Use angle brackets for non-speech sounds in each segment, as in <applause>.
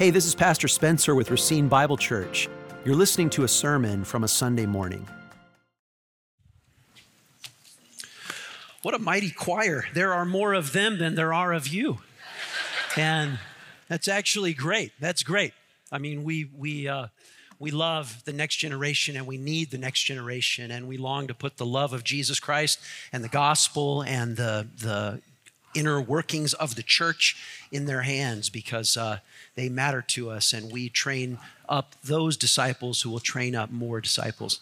Hey, this is Pastor Spencer with Racine Bible Church. You're listening to a sermon from a Sunday morning. What a mighty choir. There are more of them than there are of you. And that's actually great. That's great. I mean, we, we, uh, we love the next generation and we need the next generation and we long to put the love of Jesus Christ and the gospel and the, the inner workings of the church in their hands because uh, they matter to us and we train up those disciples who will train up more disciples.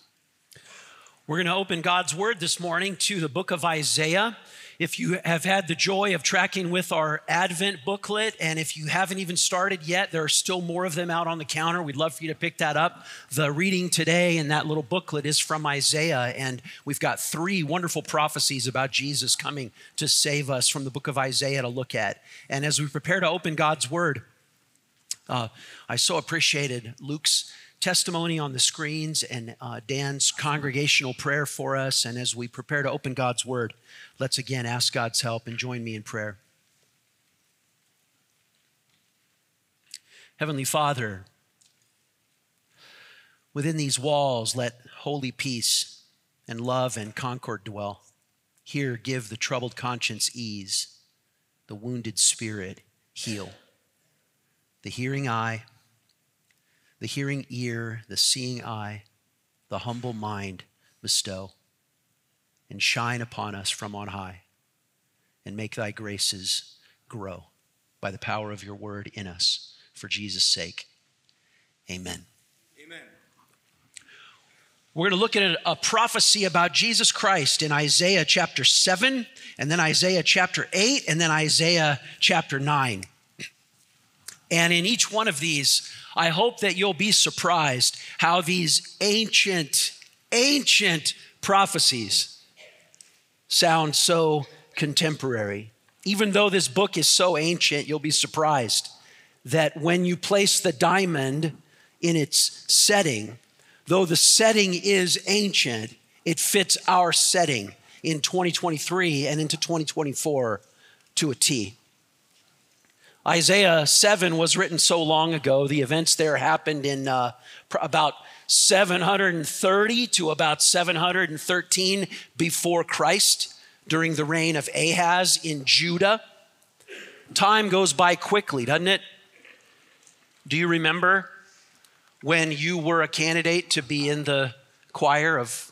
We're going to open God's Word this morning to the book of Isaiah. If you have had the joy of tracking with our Advent booklet, and if you haven't even started yet, there are still more of them out on the counter. We'd love for you to pick that up. The reading today in that little booklet is from Isaiah, and we've got three wonderful prophecies about Jesus coming to save us from the book of Isaiah to look at. And as we prepare to open God's Word, uh, I so appreciated Luke's testimony on the screens and uh, Dan's congregational prayer for us. And as we prepare to open God's Word, let's again ask God's help and join me in prayer. Heavenly Father, within these walls, let holy peace and love and concord dwell. Here, give the troubled conscience ease, the wounded spirit heal, the hearing eye the hearing ear, the seeing eye, the humble mind bestow, and shine upon us from on high, and make thy graces grow by the power of your word in us. For Jesus' sake, amen. Amen. We're going to look at a prophecy about Jesus Christ in Isaiah chapter 7, and then Isaiah chapter 8, and then Isaiah chapter 9. And in each one of these, I hope that you'll be surprised how these ancient, ancient prophecies sound so contemporary. Even though this book is so ancient, you'll be surprised that when you place the diamond in its setting, though the setting is ancient, it fits our setting in 2023 and into 2024 to a T. Isaiah 7 was written so long ago. The events there happened in uh, about 730 to about 713 before Christ during the reign of Ahaz in Judah. Time goes by quickly, doesn't it? Do you remember when you were a candidate to be in the choir of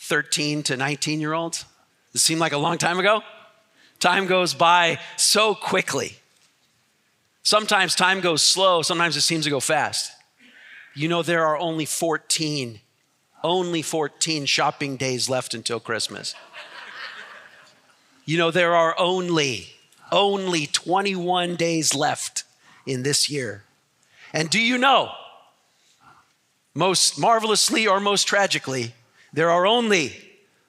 13 to 19 year olds? It seemed like a long time ago. Time goes by so quickly. Sometimes time goes slow, sometimes it seems to go fast. You know, there are only 14, only 14 shopping days left until Christmas. You know, there are only, only 21 days left in this year. And do you know, most marvelously or most tragically, there are only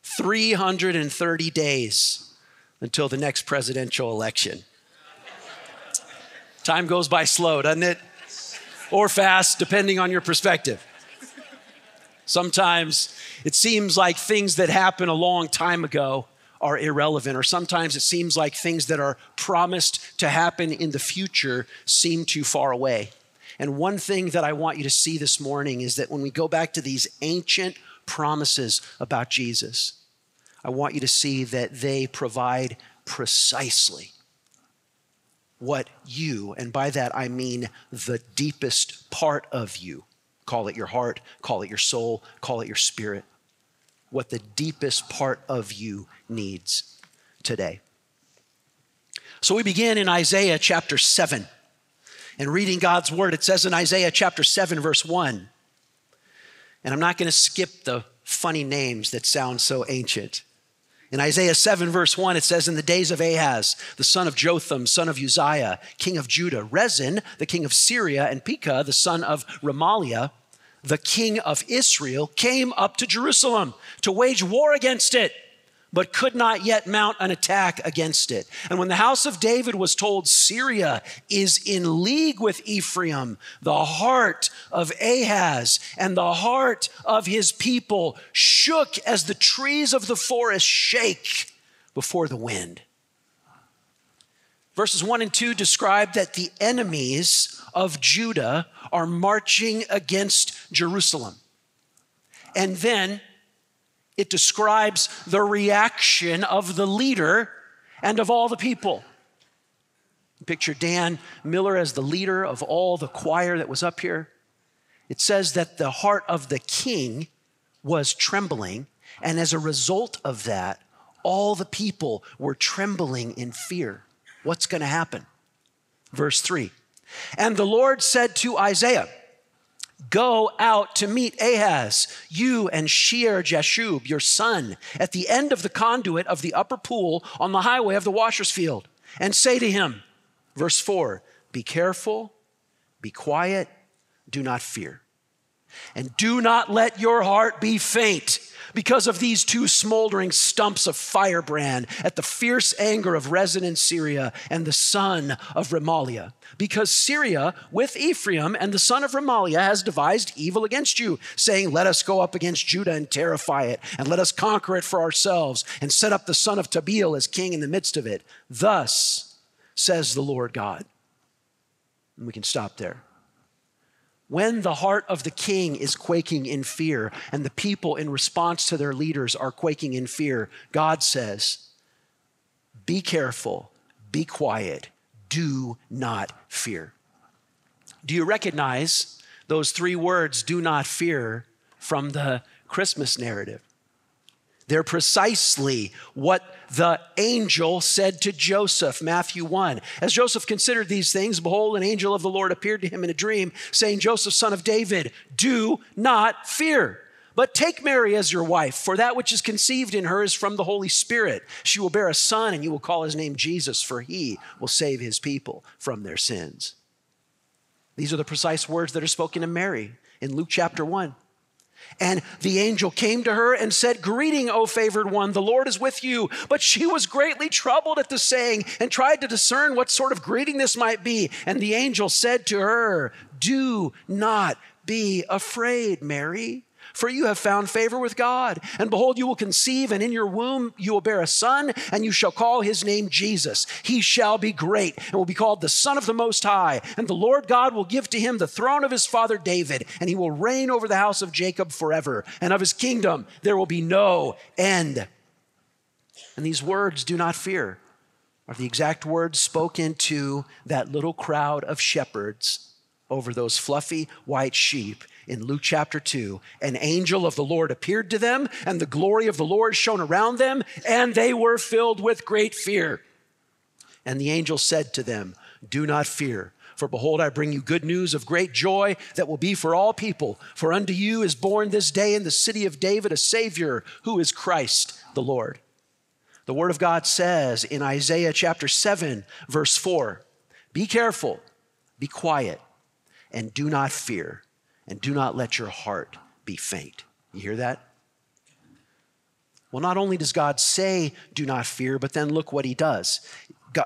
330 days until the next presidential election. Time goes by slow, doesn't it? Or fast, depending on your perspective. Sometimes it seems like things that happened a long time ago are irrelevant, or sometimes it seems like things that are promised to happen in the future seem too far away. And one thing that I want you to see this morning is that when we go back to these ancient promises about Jesus, I want you to see that they provide precisely what you, and by that I mean the deepest part of you, call it your heart, call it your soul, call it your spirit, what the deepest part of you needs today. So we begin in Isaiah chapter 7 and reading God's word. It says in Isaiah chapter 7, verse 1, and I'm not going to skip the funny names that sound so ancient. In Isaiah 7, verse 1, it says, In the days of Ahaz, the son of Jotham, son of Uzziah, king of Judah, Rezin, the king of Syria, and Pekah, the son of Remaliah, the king of Israel, came up to Jerusalem to wage war against it but could not yet mount an attack against it. And when the house of David was told Syria is in league with Ephraim, the heart of Ahaz and the heart of his people shook as the trees of the forest shake before the wind. Verses 1 and 2 describe that the enemies of Judah are marching against Jerusalem. And then it describes the reaction of the leader and of all the people. Picture Dan Miller as the leader of all the choir that was up here. It says that the heart of the king was trembling, and as a result of that, all the people were trembling in fear. What's going to happen? Verse 3 And the Lord said to Isaiah, Go out to meet Ahaz, you and Shear Jashub, your son, at the end of the conduit of the upper pool on the highway of the washer's field, and say to him, verse 4 Be careful, be quiet, do not fear, and do not let your heart be faint because of these two smoldering stumps of firebrand at the fierce anger of Rezin in Syria and the son of Remaliah. Because Syria with Ephraim and the son of Remaliah has devised evil against you, saying, Let us go up against Judah and terrify it, and let us conquer it for ourselves, and set up the son of Tabeel as king in the midst of it. Thus says the Lord God. And we can stop there. When the heart of the king is quaking in fear and the people, in response to their leaders, are quaking in fear, God says, Be careful, be quiet, do not fear. Do you recognize those three words, do not fear, from the Christmas narrative? They're precisely what the angel said to Joseph, Matthew 1. As Joseph considered these things, behold, an angel of the Lord appeared to him in a dream, saying, Joseph, son of David, do not fear. But take Mary as your wife, for that which is conceived in her is from the Holy Spirit. She will bear a son, and you will call his name Jesus, for he will save his people from their sins. These are the precise words that are spoken to Mary in Luke chapter 1. And the angel came to her and said, Greeting, O favored one, the Lord is with you. But she was greatly troubled at the saying and tried to discern what sort of greeting this might be. And the angel said to her, Do not be afraid, Mary for you have found favor with God. And behold, you will conceive, and in your womb you will bear a son, and you shall call his name Jesus. He shall be great, and will be called the Son of the Most High. And the Lord God will give to him the throne of his father David, and he will reign over the house of Jacob forever. And of his kingdom there will be no end. And these words, do not fear, are the exact words spoken to that little crowd of shepherds over those fluffy white sheep in Luke chapter 2, an angel of the Lord appeared to them, and the glory of the Lord shone around them, and they were filled with great fear. And the angel said to them, Do not fear. For behold, I bring you good news of great joy that will be for all people. For unto you is born this day in the city of David a Savior, who is Christ the Lord. The Word of God says in Isaiah chapter 7, verse 4 Be careful, be quiet, and do not fear and do not let your heart be faint. You hear that? Well, not only does God say, do not fear, but then look what he does.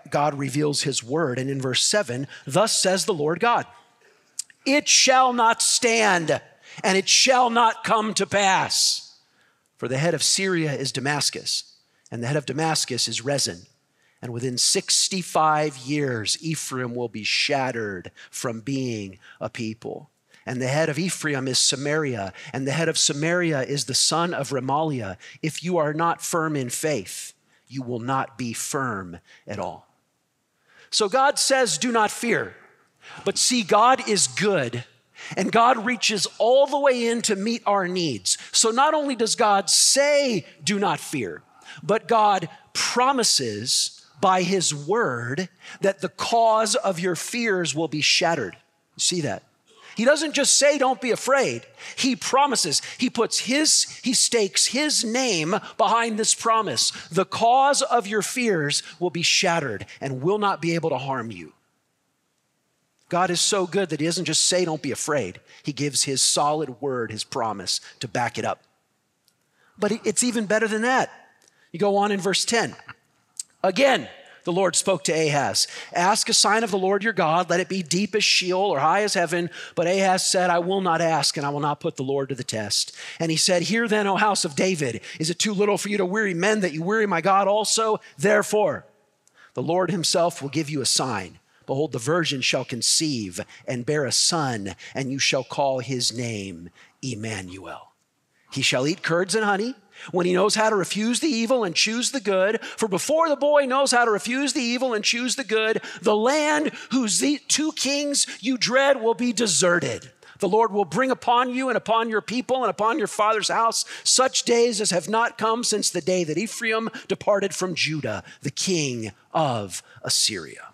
God reveals his word, and in verse 7, thus says the Lord God, it shall not stand, and it shall not come to pass. For the head of Syria is Damascus, and the head of Damascus is Rezin. And within 65 years, Ephraim will be shattered from being a people and the head of Ephraim is Samaria, and the head of Samaria is the son of Remaliah. If you are not firm in faith, you will not be firm at all. So God says, Do not fear. But see, God is good, and God reaches all the way in to meet our needs. So not only does God say, Do not fear, but God promises by His word that the cause of your fears will be shattered. You see that? He doesn't just say, don't be afraid. He promises. He puts his, he stakes his name behind this promise. The cause of your fears will be shattered and will not be able to harm you. God is so good that he doesn't just say, don't be afraid. He gives his solid word, his promise to back it up. But it's even better than that. You go on in verse 10. Again, the Lord spoke to Ahaz Ask a sign of the Lord your God, let it be deep as Sheol or high as heaven. But Ahaz said, I will not ask, and I will not put the Lord to the test. And he said, Hear then, O house of David, is it too little for you to weary men that you weary my God also? Therefore, The Lord himself will give you a sign. Behold, the virgin shall conceive and bear a son, and you shall call his name Emmanuel. He shall eat curds and honey when he knows how to refuse the evil and choose the good. For before the boy knows how to refuse the evil and choose the good, the land whose two kings you dread will be deserted. The Lord will bring upon you and upon your people and upon your father's house such days as have not come since the day that Ephraim departed from Judah, the king of Assyria.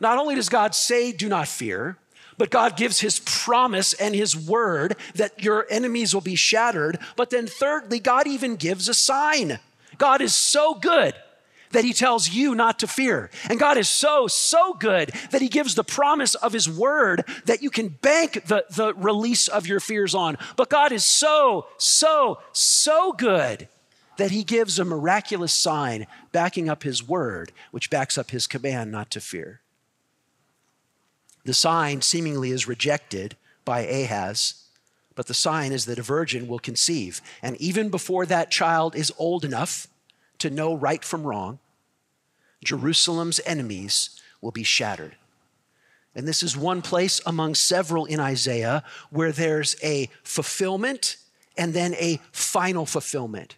Not only does God say, Do not fear, but God gives his promise and his word that your enemies will be shattered. But then, thirdly, God even gives a sign. God is so good that he tells you not to fear. And God is so, so good that he gives the promise of his word that you can bank the, the release of your fears on. But God is so, so, so good that he gives a miraculous sign backing up his word, which backs up his command not to fear. The sign seemingly is rejected by Ahaz, but the sign is that a virgin will conceive. And even before that child is old enough, to know right from wrong, Jerusalem's enemies will be shattered. And this is one place among several in Isaiah where there's a fulfillment and then a final fulfillment.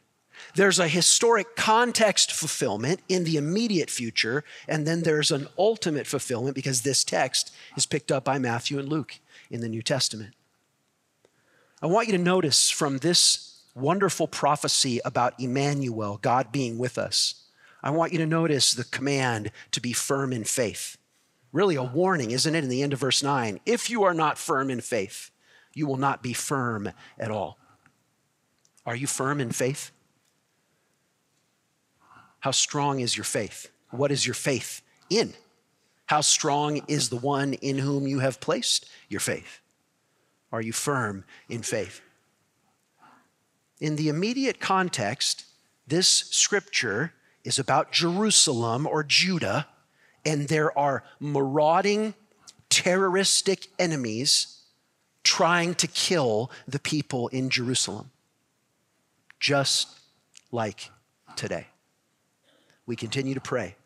There's a historic context fulfillment in the immediate future, and then there's an ultimate fulfillment because this text is picked up by Matthew and Luke in the New Testament. I want you to notice from this wonderful prophecy about Emmanuel, God being with us, I want you to notice the command to be firm in faith. Really, a warning, isn't it, in the end of verse 9? If you are not firm in faith, you will not be firm at all. Are you firm in faith? How strong is your faith? What is your faith in? How strong is the one in whom you have placed your faith? Are you firm in faith? In the immediate context, this scripture is about Jerusalem or Judah, and there are marauding, terroristic enemies trying to kill the people in Jerusalem, just like today. We continue to pray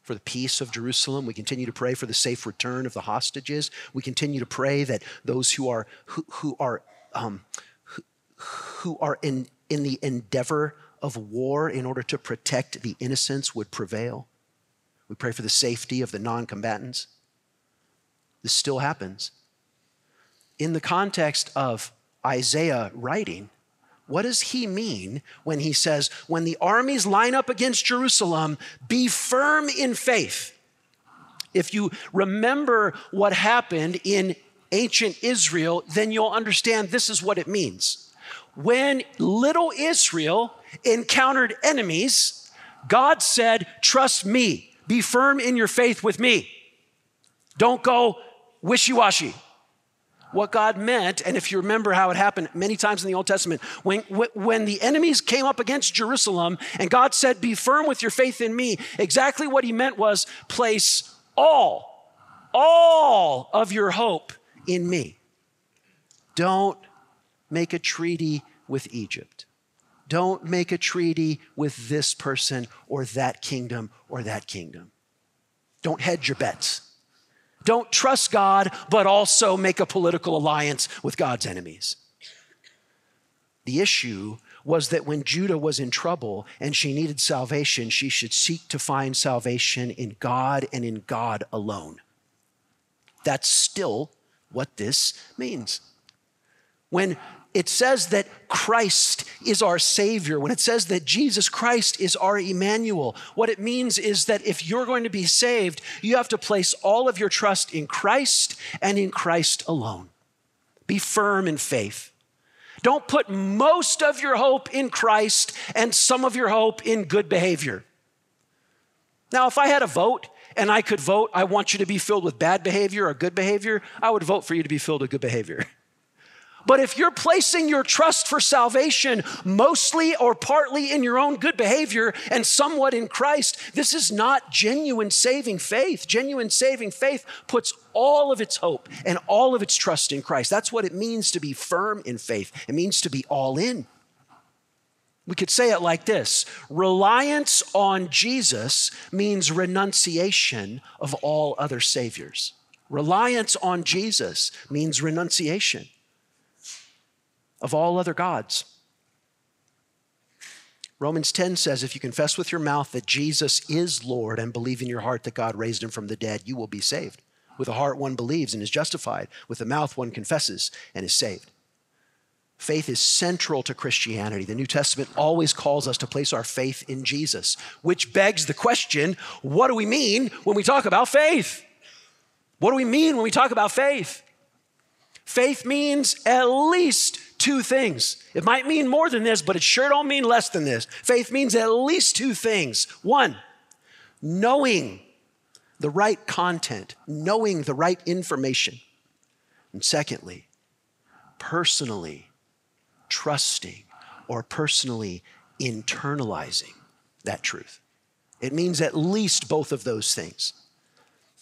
for the peace of Jerusalem. We continue to pray for the safe return of the hostages. We continue to pray that those who are who, who are um, who are in, in the endeavor of war in order to protect the innocents would prevail. We pray for the safety of the non combatants. This still happens. In the context of Isaiah writing, what does he mean when he says, when the armies line up against Jerusalem, be firm in faith? If you remember what happened in ancient Israel, then you'll understand this is what it means when little Israel encountered enemies, God said, Trust me, be firm in your faith with me. Don't go wishy washy. What God meant, and if you remember how it happened many times in the Old Testament, when, when the enemies came up against Jerusalem and God said, Be firm with your faith in me, exactly what he meant was place all, all of your hope in me. Don't make a treaty with Egypt. Don't make a treaty with this person or that kingdom or that kingdom. Don't hedge your bets. Don't trust God, but also make a political alliance with God's enemies. The issue was that when Judah was in trouble and she needed salvation, she should seek to find salvation in God and in God alone. That's still what this means. When it says that Christ is our Savior, when it says that Jesus Christ is our Emmanuel, what it means is that if you're going to be saved, you have to place all of your trust in Christ and in Christ alone. Be firm in faith. Don't put most of your hope in Christ and some of your hope in good behavior. Now, if I had a vote and I could vote, I want you to be filled with bad behavior or good behavior, I would vote for you to be filled with good behavior. <laughs> But if you're placing your trust for salvation mostly or partly in your own good behavior and somewhat in Christ, this is not genuine saving faith. Genuine saving faith puts all of its hope and all of its trust in Christ. That's what it means to be firm in faith, it means to be all in. We could say it like this Reliance on Jesus means renunciation of all other saviors. Reliance on Jesus means renunciation of all other gods. Romans 10 says, If you confess with your mouth that Jesus is Lord and believe in your heart that God raised him from the dead, you will be saved. With the heart, one believes and is justified. With the mouth, one confesses and is saved. Faith is central to Christianity. The New Testament always calls us to place our faith in Jesus, which begs the question what do we mean when we talk about faith? What do we mean when we talk about faith? Faith means at least two things. It might mean more than this, but it sure don't mean less than this. Faith means at least two things. One, knowing the right content, knowing the right information. And secondly, personally trusting or personally internalizing that truth. It means at least both of those things.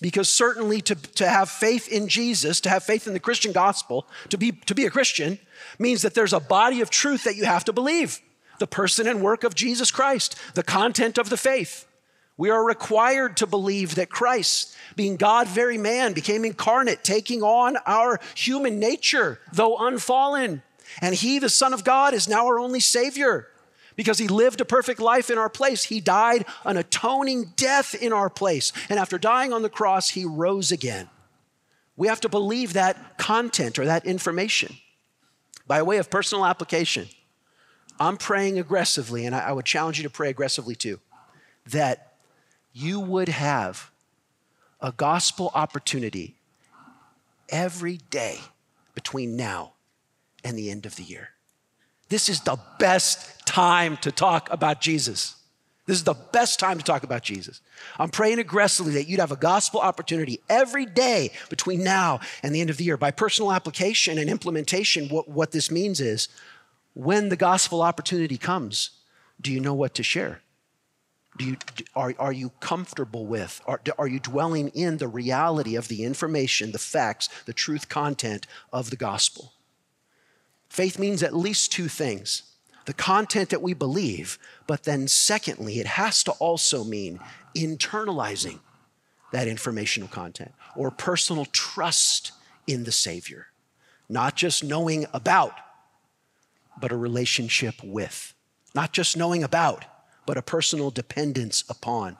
Because certainly to, to have faith in Jesus, to have faith in the Christian gospel, to be, to be a Christian, means that there's a body of truth that you have to believe the person and work of Jesus Christ, the content of the faith. We are required to believe that Christ, being God, very man, became incarnate, taking on our human nature, though unfallen. And he, the Son of God, is now our only Savior because he lived a perfect life in our place. He died an atoning death in our place. And after dying on the cross, he rose again. We have to believe that content or that information. By way of personal application, I'm praying aggressively, and I would challenge you to pray aggressively too, that you would have a gospel opportunity every day between now and the end of the year. This is the best time to talk about Jesus. This is the best time to talk about Jesus. I'm praying aggressively that you'd have a gospel opportunity every day between now and the end of the year. By personal application and implementation, what, what this means is when the gospel opportunity comes, do you know what to share? Do you, are, are you comfortable with, are, are you dwelling in the reality of the information, the facts, the truth content of the gospel? Faith means at least two things the content that we believe, but then secondly, it has to also mean internalizing that informational content or personal trust in the Savior. Not just knowing about, but a relationship with. Not just knowing about, but a personal dependence upon.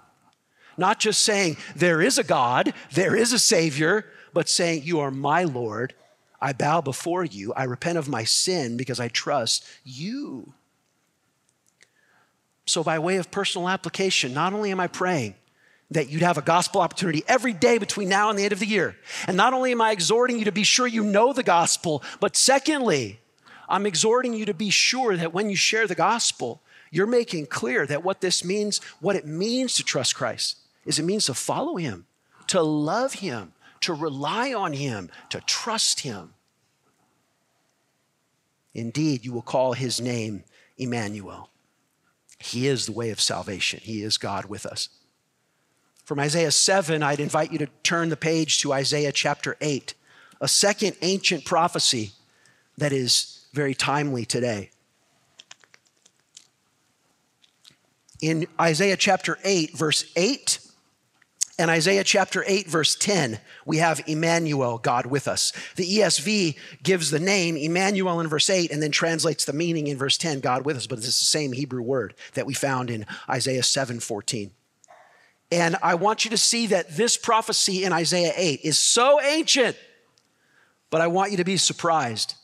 Not just saying, there is a God, there is a Savior, but saying, You are my Lord I bow before you. I repent of my sin because I trust you. So, by way of personal application, not only am I praying that you'd have a gospel opportunity every day between now and the end of the year, and not only am I exhorting you to be sure you know the gospel, but secondly, I'm exhorting you to be sure that when you share the gospel, you're making clear that what this means, what it means to trust Christ, is it means to follow him, to love him, to rely on Him, to trust Him. Indeed, you will call His name Emmanuel. He is the way of salvation, He is God with us. From Isaiah 7, I'd invite you to turn the page to Isaiah chapter 8, a second ancient prophecy that is very timely today. In Isaiah chapter 8, verse 8 and Isaiah chapter 8, verse 10, we have Emmanuel, God with us. The ESV gives the name Emmanuel in verse 8 and then translates the meaning in verse 10, God with us, but it's the same Hebrew word that we found in Isaiah 7 14. And I want you to see that this prophecy in Isaiah 8 is so ancient, but I want you to be surprised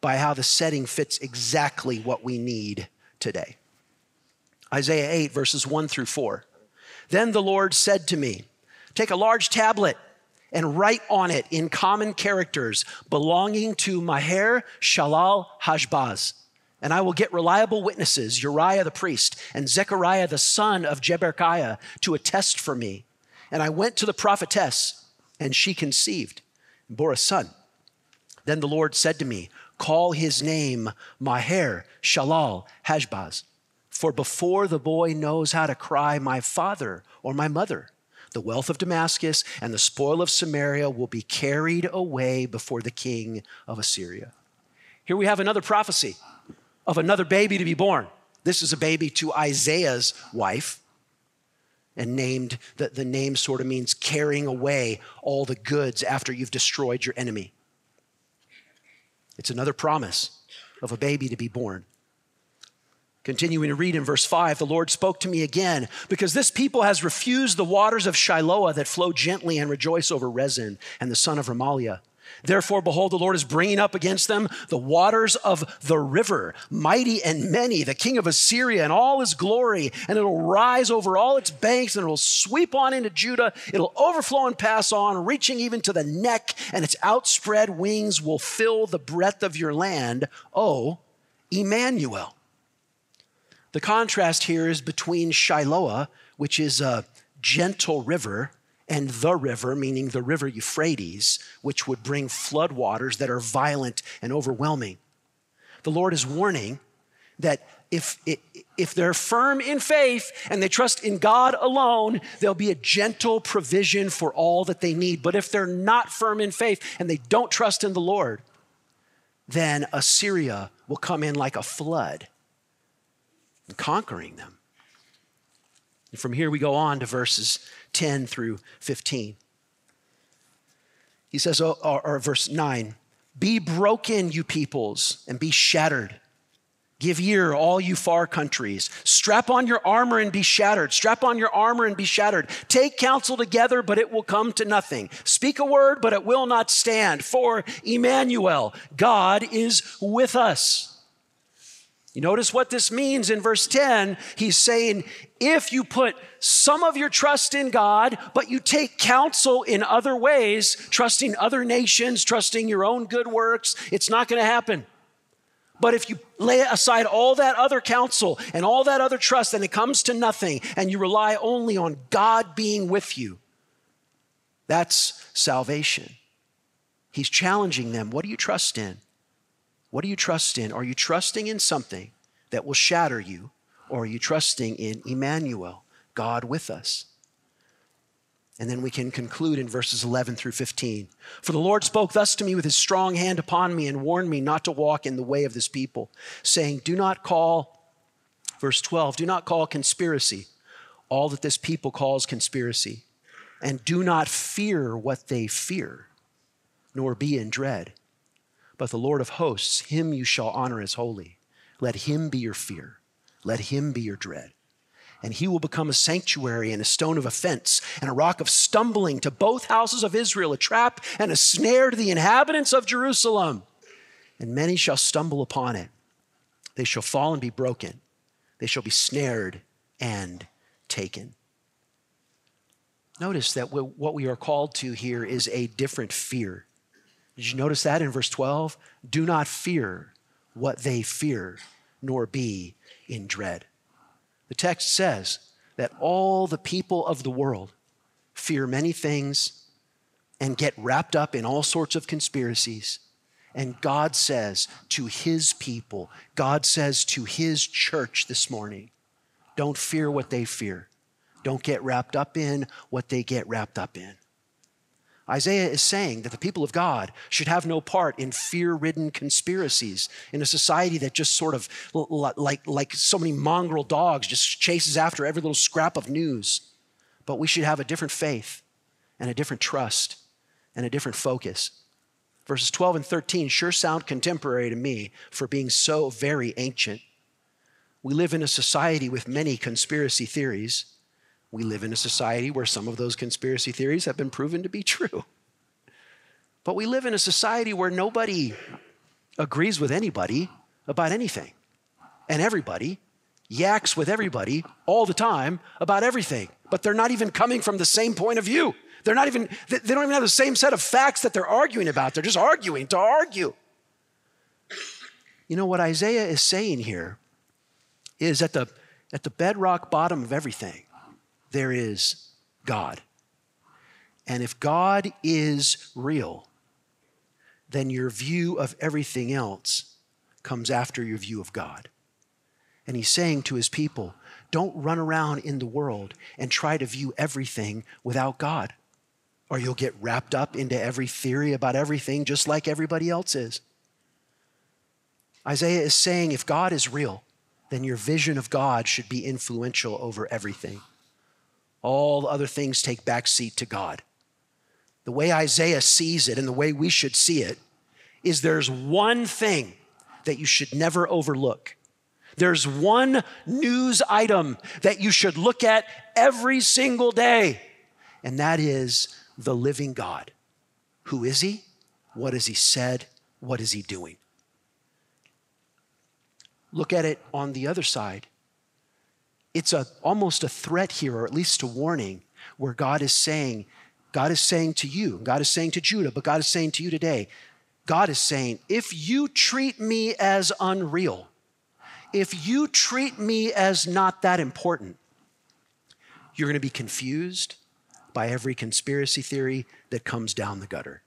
by how the setting fits exactly what we need today. Isaiah 8, verses 1 through 4. Then the Lord said to me, Take a large tablet and write on it in common characters belonging to Maher Shalal Hashbaz. And I will get reliable witnesses, Uriah the priest and Zechariah the son of Jeberechiah, to attest for me. And I went to the prophetess, and she conceived and bore a son. Then the Lord said to me, Call his name Maher Shalal Hashbaz, for before the boy knows how to cry, my father or my mother, the wealth of Damascus and the spoil of Samaria will be carried away before the king of Assyria. Here we have another prophecy of another baby to be born. This is a baby to Isaiah's wife. And named, the, the name sort of means carrying away all the goods after you've destroyed your enemy. It's another promise of a baby to be born. Continuing to read in verse 5, the Lord spoke to me again, because this people has refused the waters of Shiloah that flow gently and rejoice over Rezin and the son of Remaliah. Therefore, behold, the Lord is bringing up against them the waters of the river, mighty and many, the king of Assyria and all his glory, and it'll rise over all its banks and it'll sweep on into Judah. It'll overflow and pass on, reaching even to the neck, and its outspread wings will fill the breadth of your land. Oh, Emmanuel. The contrast here is between Shiloah, which is a gentle river, and the river, meaning the river Euphrates, which would bring floodwaters that are violent and overwhelming. The Lord is warning that if, if they're firm in faith and they trust in God alone, there'll be a gentle provision for all that they need. But if they're not firm in faith and they don't trust in the Lord, then Assyria will come in like a flood and conquering them. And from here we go on to verses 10 through 15. He says, oh, or, or, verse 9, be broken, you peoples, and be shattered. Give ear, all you far countries. Strap on your armor and be shattered. Strap on your armor and be shattered. Take counsel together, but it will come to nothing. Speak a word, but it will not stand. For Emmanuel, God is with us. You notice what this means in verse 10. He's saying, if you put some of your trust in God, but you take counsel in other ways, trusting other nations, trusting your own good works, it's not going to happen. But if you lay aside all that other counsel and all that other trust, and it comes to nothing, and you rely only on God being with you, that's salvation. He's challenging them. What do you trust in? What do you trust in? Are you trusting in something that will shatter you, or are you trusting in Emmanuel, God with us? And then we can conclude in verses 11 through 15. For the Lord spoke thus to me with his strong hand upon me and warned me not to walk in the way of this people, saying, Do not call, verse 12, do not call conspiracy all that this people calls conspiracy, and do not fear what they fear, nor be in dread. But the Lord of hosts, him you shall honor as holy. Let him be your fear. Let him be your dread. And he will become a sanctuary and a stone of offense and a rock of stumbling to both houses of Israel, a trap and a snare to the inhabitants of Jerusalem. And many shall stumble upon it. They shall fall and be broken. They shall be snared and taken. Notice that what we are called to here is a different fear. Did you notice that in verse 12? Do not fear what they fear, nor be in dread. The text says that all the people of the world fear many things and get wrapped up in all sorts of conspiracies. And God says to his people, God says to his church this morning, don't fear what they fear. Don't get wrapped up in what they get wrapped up in. Isaiah is saying that the people of God should have no part in fear ridden conspiracies in a society that just sort of, like, like so many mongrel dogs, just chases after every little scrap of news. But we should have a different faith and a different trust and a different focus. Verses 12 and 13 sure sound contemporary to me for being so very ancient. We live in a society with many conspiracy theories. We live in a society where some of those conspiracy theories have been proven to be true. But we live in a society where nobody agrees with anybody about anything. And everybody yaks with everybody all the time about everything. But they're not even coming from the same point of view. They're not even, they don't even have the same set of facts that they're arguing about. They're just arguing to argue. You know what Isaiah is saying here is at the, at the bedrock bottom of everything there is God. And if God is real, then your view of everything else comes after your view of God. And he's saying to his people, don't run around in the world and try to view everything without God, or you'll get wrapped up into every theory about everything just like everybody else is. Isaiah is saying if God is real, then your vision of God should be influential over everything. All other things take backseat to God. The way Isaiah sees it and the way we should see it is there's one thing that you should never overlook. There's one news item that you should look at every single day, and that is the living God. Who is he? What has he said? What is he doing? Look at it on the other side. It's a, almost a threat here, or at least a warning, where God is saying, God is saying to you, God is saying to Judah, but God is saying to you today, God is saying, if you treat me as unreal, if you treat me as not that important, you're going to be confused by every conspiracy theory that comes down the gutter.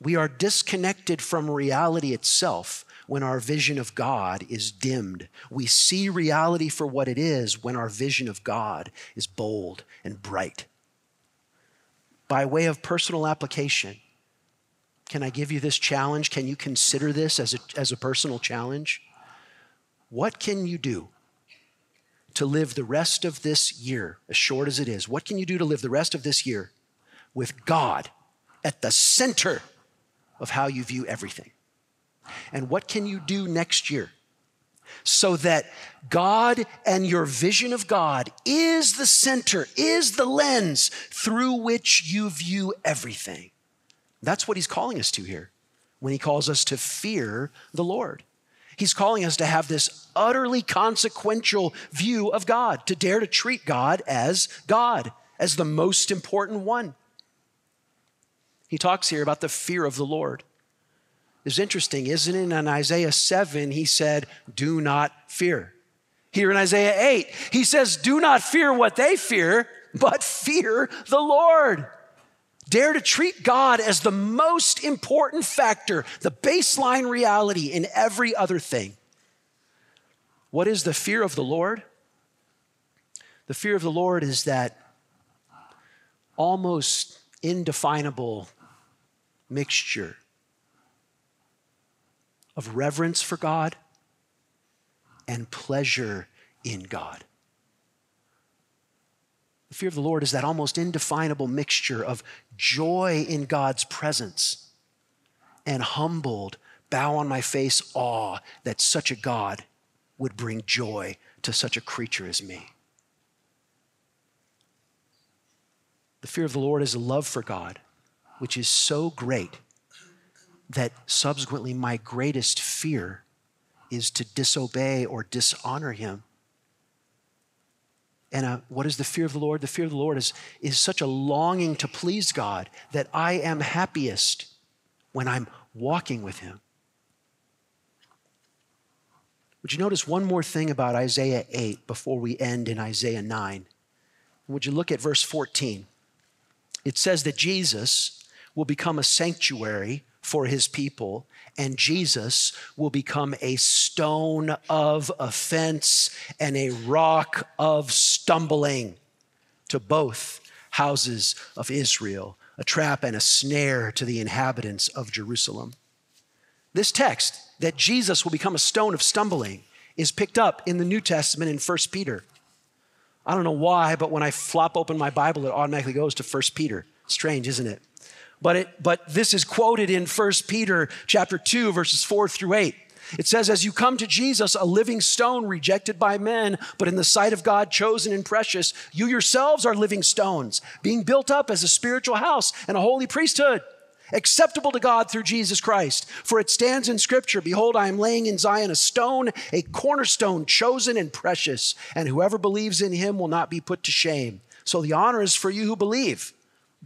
We are disconnected from reality itself when our vision of God is dimmed. We see reality for what it is when our vision of God is bold and bright. By way of personal application, can I give you this challenge? Can you consider this as a, as a personal challenge? What can you do to live the rest of this year, as short as it is? What can you do to live the rest of this year with God at the center of how you view everything? And what can you do next year so that God and your vision of God is the center, is the lens through which you view everything? That's what he's calling us to here when he calls us to fear the Lord. He's calling us to have this utterly consequential view of God, to dare to treat God as God, as the most important one. He talks here about the fear of the Lord. It's interesting, isn't it? In Isaiah 7, he said, Do not fear. Here in Isaiah 8, he says, Do not fear what they fear, but fear the Lord. Dare to treat God as the most important factor, the baseline reality in every other thing. What is the fear of the Lord? The fear of the Lord is that almost indefinable mixture of reverence for God and pleasure in God. The fear of the Lord is that almost indefinable mixture of joy in God's presence and humbled, bow on my face awe that such a God would bring joy to such a creature as me. The fear of the Lord is a love for God, which is so great that subsequently my greatest fear is to disobey or dishonor Him. And uh, what is the fear of the Lord? The fear of the Lord is, is such a longing to please God that I am happiest when I'm walking with Him. Would you notice one more thing about Isaiah 8 before we end in Isaiah 9? Would you look at verse 14? It says that Jesus will become a sanctuary for his people, and Jesus will become a stone of offense and a rock of stumbling to both houses of Israel, a trap and a snare to the inhabitants of Jerusalem. This text, that Jesus will become a stone of stumbling, is picked up in the New Testament in 1 Peter. I don't know why, but when I flop open my Bible, it automatically goes to 1 Peter. Strange, isn't it? But, it, but this is quoted in 1 Peter chapter 2, verses 4 through 8. It says, As you come to Jesus, a living stone rejected by men, but in the sight of God chosen and precious, you yourselves are living stones, being built up as a spiritual house and a holy priesthood, acceptable to God through Jesus Christ. For it stands in Scripture Behold, I am laying in Zion a stone, a cornerstone, chosen and precious, and whoever believes in him will not be put to shame. So the honor is for you who believe.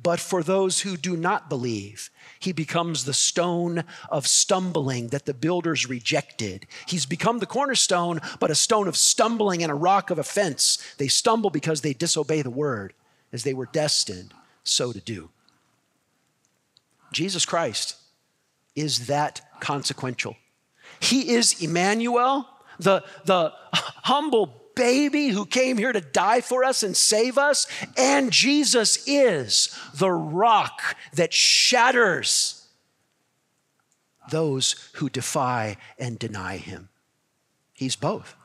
But for those who do not believe, he becomes the stone of stumbling that the builders rejected. He's become the cornerstone, but a stone of stumbling and a rock of offense. They stumble because they disobey the word, as they were destined so to do. Jesus Christ is that consequential. He is Emmanuel, the, the humble baby who came here to die for us and save us. And Jesus is the rock that shatters those who defy and deny him. He's both.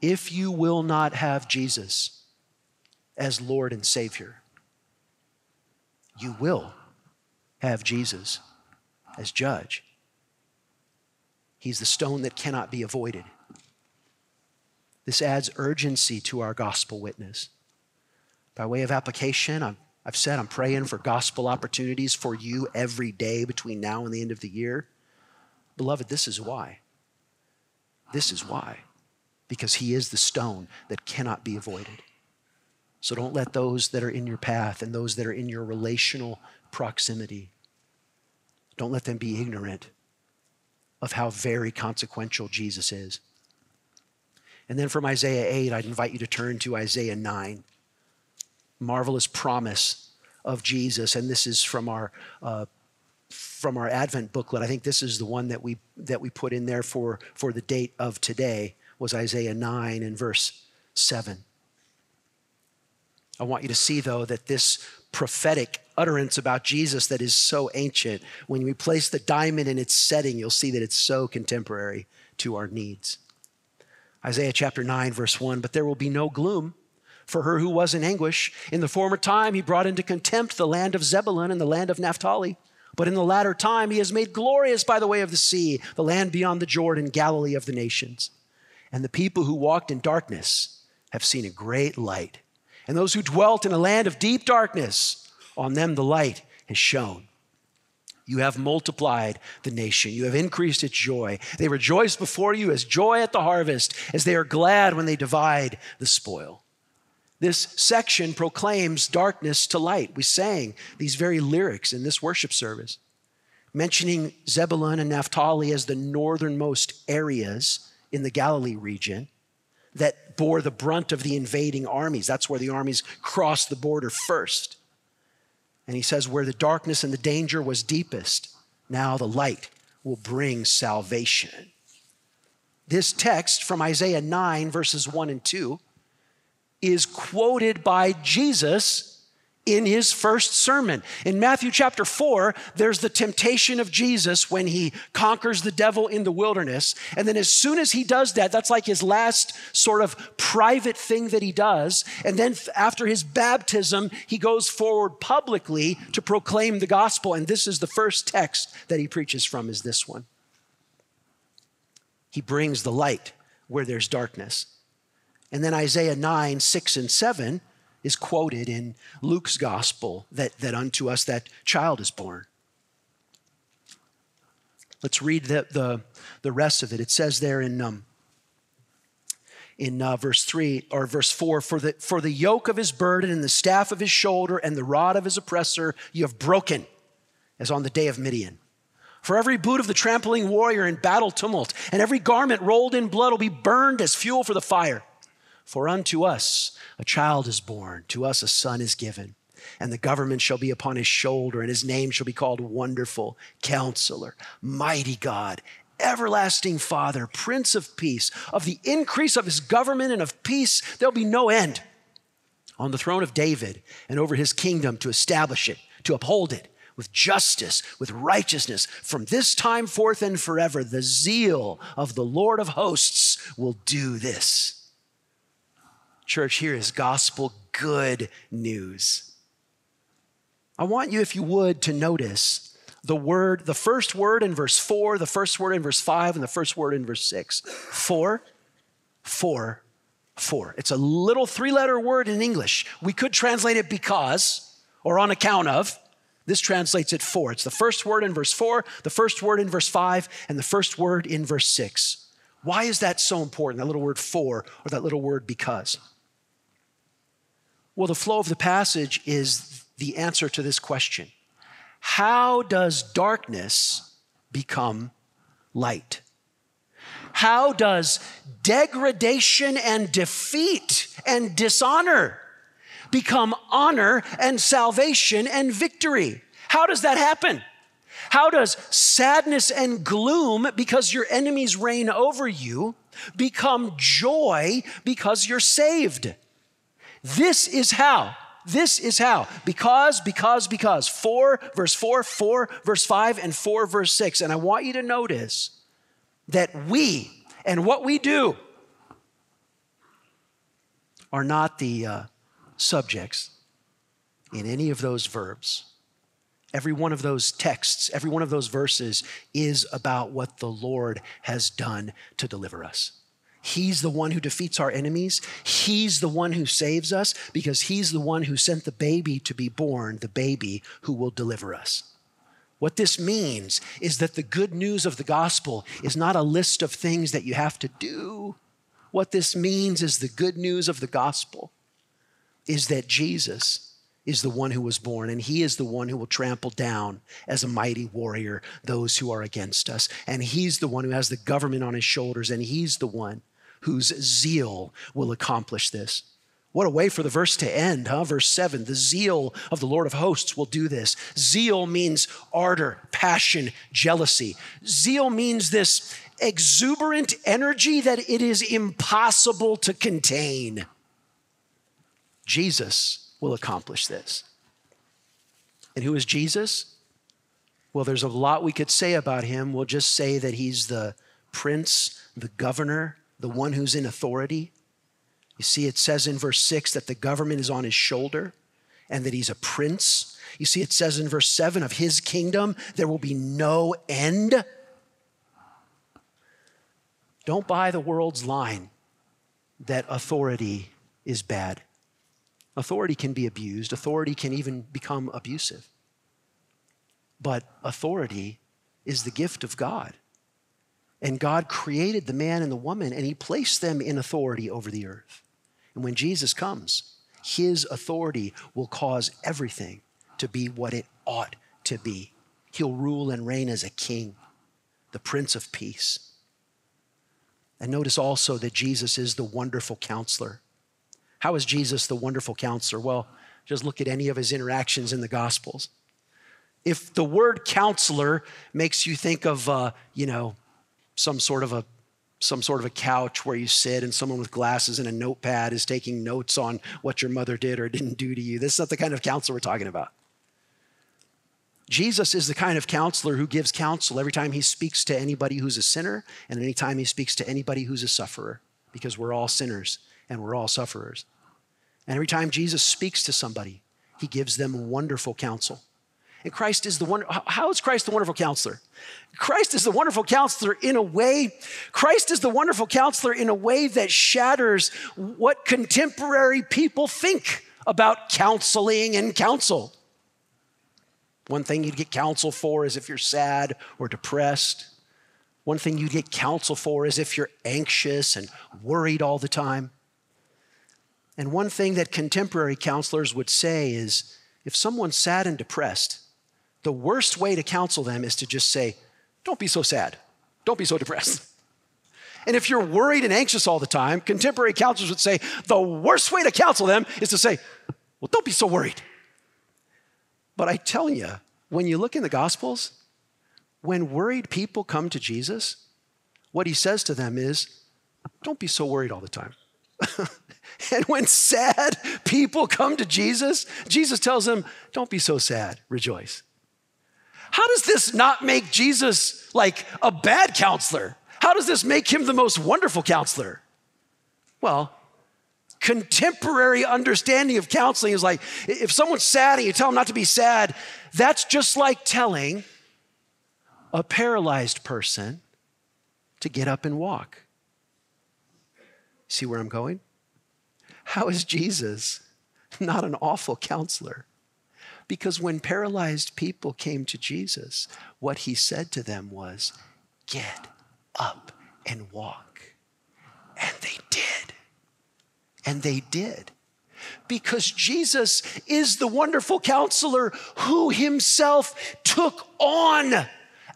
If you will not have Jesus as Lord and Savior, you will have Jesus as judge. He's the stone that cannot be avoided. This adds urgency to our gospel witness. By way of application, I've, I've said I'm praying for gospel opportunities for you every day between now and the end of the year. Beloved, this is why. This is why. Because he is the stone that cannot be avoided. So don't let those that are in your path and those that are in your relational proximity, don't let them be ignorant of how very consequential Jesus is. And then from Isaiah 8, I'd invite you to turn to Isaiah 9. Marvelous promise of Jesus. And this is from our uh, from our Advent booklet. I think this is the one that we that we put in there for, for the date of today was Isaiah 9 and verse 7. I want you to see, though, that this prophetic utterance about Jesus that is so ancient, when we place the diamond in its setting, you'll see that it's so contemporary to our needs. Isaiah chapter 9, verse 1 But there will be no gloom for her who was in anguish. In the former time, he brought into contempt the land of Zebulun and the land of Naphtali. But in the latter time, he has made glorious by the way of the sea, the land beyond the Jordan, Galilee of the nations. And the people who walked in darkness have seen a great light. And those who dwelt in a land of deep darkness, on them the light has shone. You have multiplied the nation. You have increased its joy. They rejoice before you as joy at the harvest, as they are glad when they divide the spoil. This section proclaims darkness to light. We sang these very lyrics in this worship service, mentioning Zebulun and Naphtali as the northernmost areas in the Galilee region that bore the brunt of the invading armies. That's where the armies crossed the border first. And he says, Where the darkness and the danger was deepest, now the light will bring salvation. This text from Isaiah 9, verses 1 and 2 is quoted by Jesus in his first sermon. In Matthew chapter 4, there's the temptation of Jesus when he conquers the devil in the wilderness. And then, as soon as he does that, that's like his last sort of private thing that he does. And then, after his baptism, he goes forward publicly to proclaim the gospel. And this is the first text that he preaches from, is this one. He brings the light where there's darkness. And then Isaiah 9, 6, and 7 is quoted in Luke's gospel that, that unto us that child is born. Let's read the, the, the rest of it. It says there in, um, in uh, verse 3 or verse 4 for the, for the yoke of his burden and the staff of his shoulder and the rod of his oppressor you have broken, as on the day of Midian. For every boot of the trampling warrior in battle tumult, and every garment rolled in blood will be burned as fuel for the fire. For unto us a child is born, to us a son is given, and the government shall be upon his shoulder, and his name shall be called Wonderful, Counselor, Mighty God, Everlasting Father, Prince of Peace. Of the increase of his government and of peace, there'll be no end. On the throne of David and over his kingdom to establish it, to uphold it with justice, with righteousness. From this time forth and forever, the zeal of the Lord of hosts will do this. Church, here is gospel good news. I want you, if you would, to notice the word, the first word in verse four, the first word in verse five, and the first word in verse six. For, for, for. It's a little three letter word in English. We could translate it because or on account of. This translates it for. It's the first word in verse four, the first word in verse five, and the first word in verse six. Why is that so important, that little word for or that little word because? Well, the flow of the passage is the answer to this question How does darkness become light? How does degradation and defeat and dishonor become honor and salvation and victory? How does that happen? How does sadness and gloom, because your enemies reign over you, become joy because you're saved? This is how. This is how. Because, because, because. For, verse 4, for, verse 5, and for, verse 6. And I want you to notice that we, and what we do are not the uh, subjects in any of those verbs. Every one of those texts, every one of those verses is about what the Lord has done to deliver us. He's the one who defeats our enemies. He's the one who saves us because he's the one who sent the baby to be born, the baby who will deliver us. What this means is that the good news of the gospel is not a list of things that you have to do. What this means is the good news of the gospel is that Jesus is the one who was born, and he is the one who will trample down as a mighty warrior those who are against us. And he's the one who has the government on his shoulders, and he's the one whose zeal will accomplish this. What a way for the verse to end, huh? Verse 7 The zeal of the Lord of hosts will do this. Zeal means ardor, passion, jealousy. Zeal means this exuberant energy that it is impossible to contain. Jesus will accomplish this. And who is Jesus? Well, there's a lot we could say about him. We'll just say that he's the prince, the governor, the one who's in authority. You see, it says in verse 6 that the government is on his shoulder and that he's a prince. You see, it says in verse 7 of his kingdom, there will be no end. Don't buy the world's line that authority is bad. Authority can be abused, authority can even become abusive. But authority is the gift of God. And God created the man and the woman, and He placed them in authority over the earth. And when Jesus comes, His authority will cause everything to be what it ought to be. He'll rule and reign as a king, the Prince of Peace. And notice also that Jesus is the wonderful counselor. How is Jesus the wonderful counselor? Well, just look at any of his interactions in the Gospels. If the word counselor makes you think of, uh, you know, some sort of a some sort of a couch where you sit and someone with glasses and a notepad is taking notes on what your mother did or didn't do to you. This is not the kind of counselor we're talking about. Jesus is the kind of counselor who gives counsel every time he speaks to anybody who's a sinner and anytime he speaks to anybody who's a sufferer, because we're all sinners and we're all sufferers. And every time Jesus speaks to somebody, he gives them wonderful counsel. And Christ is the one. How is Christ the wonderful counselor? Christ is the wonderful counselor in a way. Christ is the wonderful counselor in a way that shatters what contemporary people think about counseling and counsel. One thing you'd get counsel for is if you're sad or depressed. One thing you'd get counsel for is if you're anxious and worried all the time. And one thing that contemporary counselors would say is if someone's sad and depressed, the worst way to counsel them is to just say, Don't be so sad. Don't be so depressed. <laughs> And if you're worried and anxious all the time, contemporary counselors would say the worst way to counsel them is to say, Well, don't be so worried. But I tell you, when you look in the Gospels, when worried people come to Jesus, what he says to them is, Don't be so worried all the time. <laughs> and when sad <laughs> people come to Jesus, Jesus tells them, Don't be so sad, rejoice. How does this not make Jesus like a bad counselor? How does this make him the most wonderful counselor? Well, contemporary understanding of counseling is like if someone's sad and you tell them not to be sad, that's just like telling a paralyzed person to get up and walk. See where I'm going? How is Jesus not an awful counselor? Because when paralyzed people came to Jesus, what he said to them was, Get up and walk. And they did. And they did. Because Jesus is the wonderful counselor who himself took on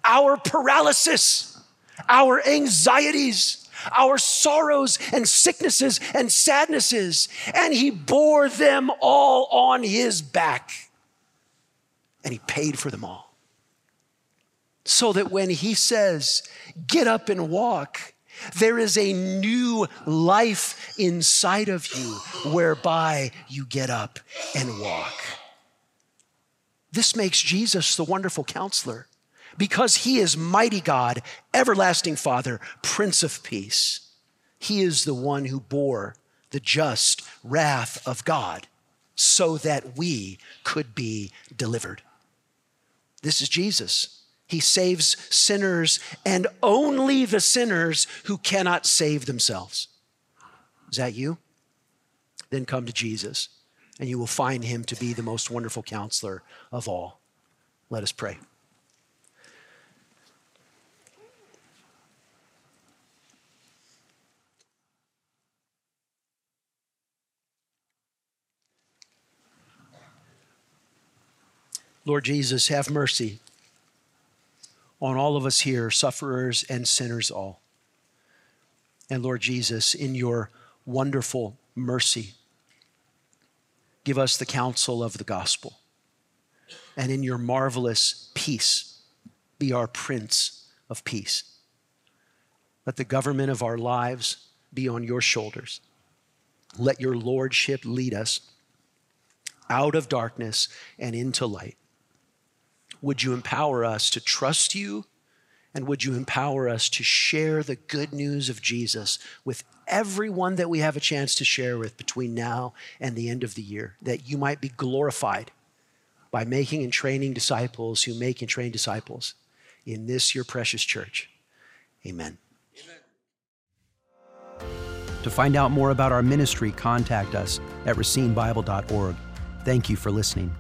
our paralysis, our anxieties, our sorrows and sicknesses and sadnesses, and he bore them all on his back and he paid for them all. So that when he says, get up and walk, there is a new life inside of you whereby you get up and walk. This makes Jesus the wonderful counselor because he is mighty God, everlasting Father, Prince of Peace. He is the one who bore the just wrath of God so that we could be delivered. This is Jesus. He saves sinners and only the sinners who cannot save themselves. Is that you? Then come to Jesus, and you will find him to be the most wonderful counselor of all. Let us pray. Lord Jesus, have mercy on all of us here, sufferers and sinners all. And Lord Jesus, in your wonderful mercy, give us the counsel of the gospel. And in your marvelous peace, be our Prince of Peace. Let the government of our lives be on your shoulders. Let your lordship lead us out of darkness and into light. Would you empower us to trust you? And would you empower us to share the good news of Jesus with everyone that we have a chance to share with between now and the end of the year, that you might be glorified by making and training disciples who make and train disciples in this your precious church. Amen. To find out more about our ministry, contact us at racinebible.org. Thank you for listening.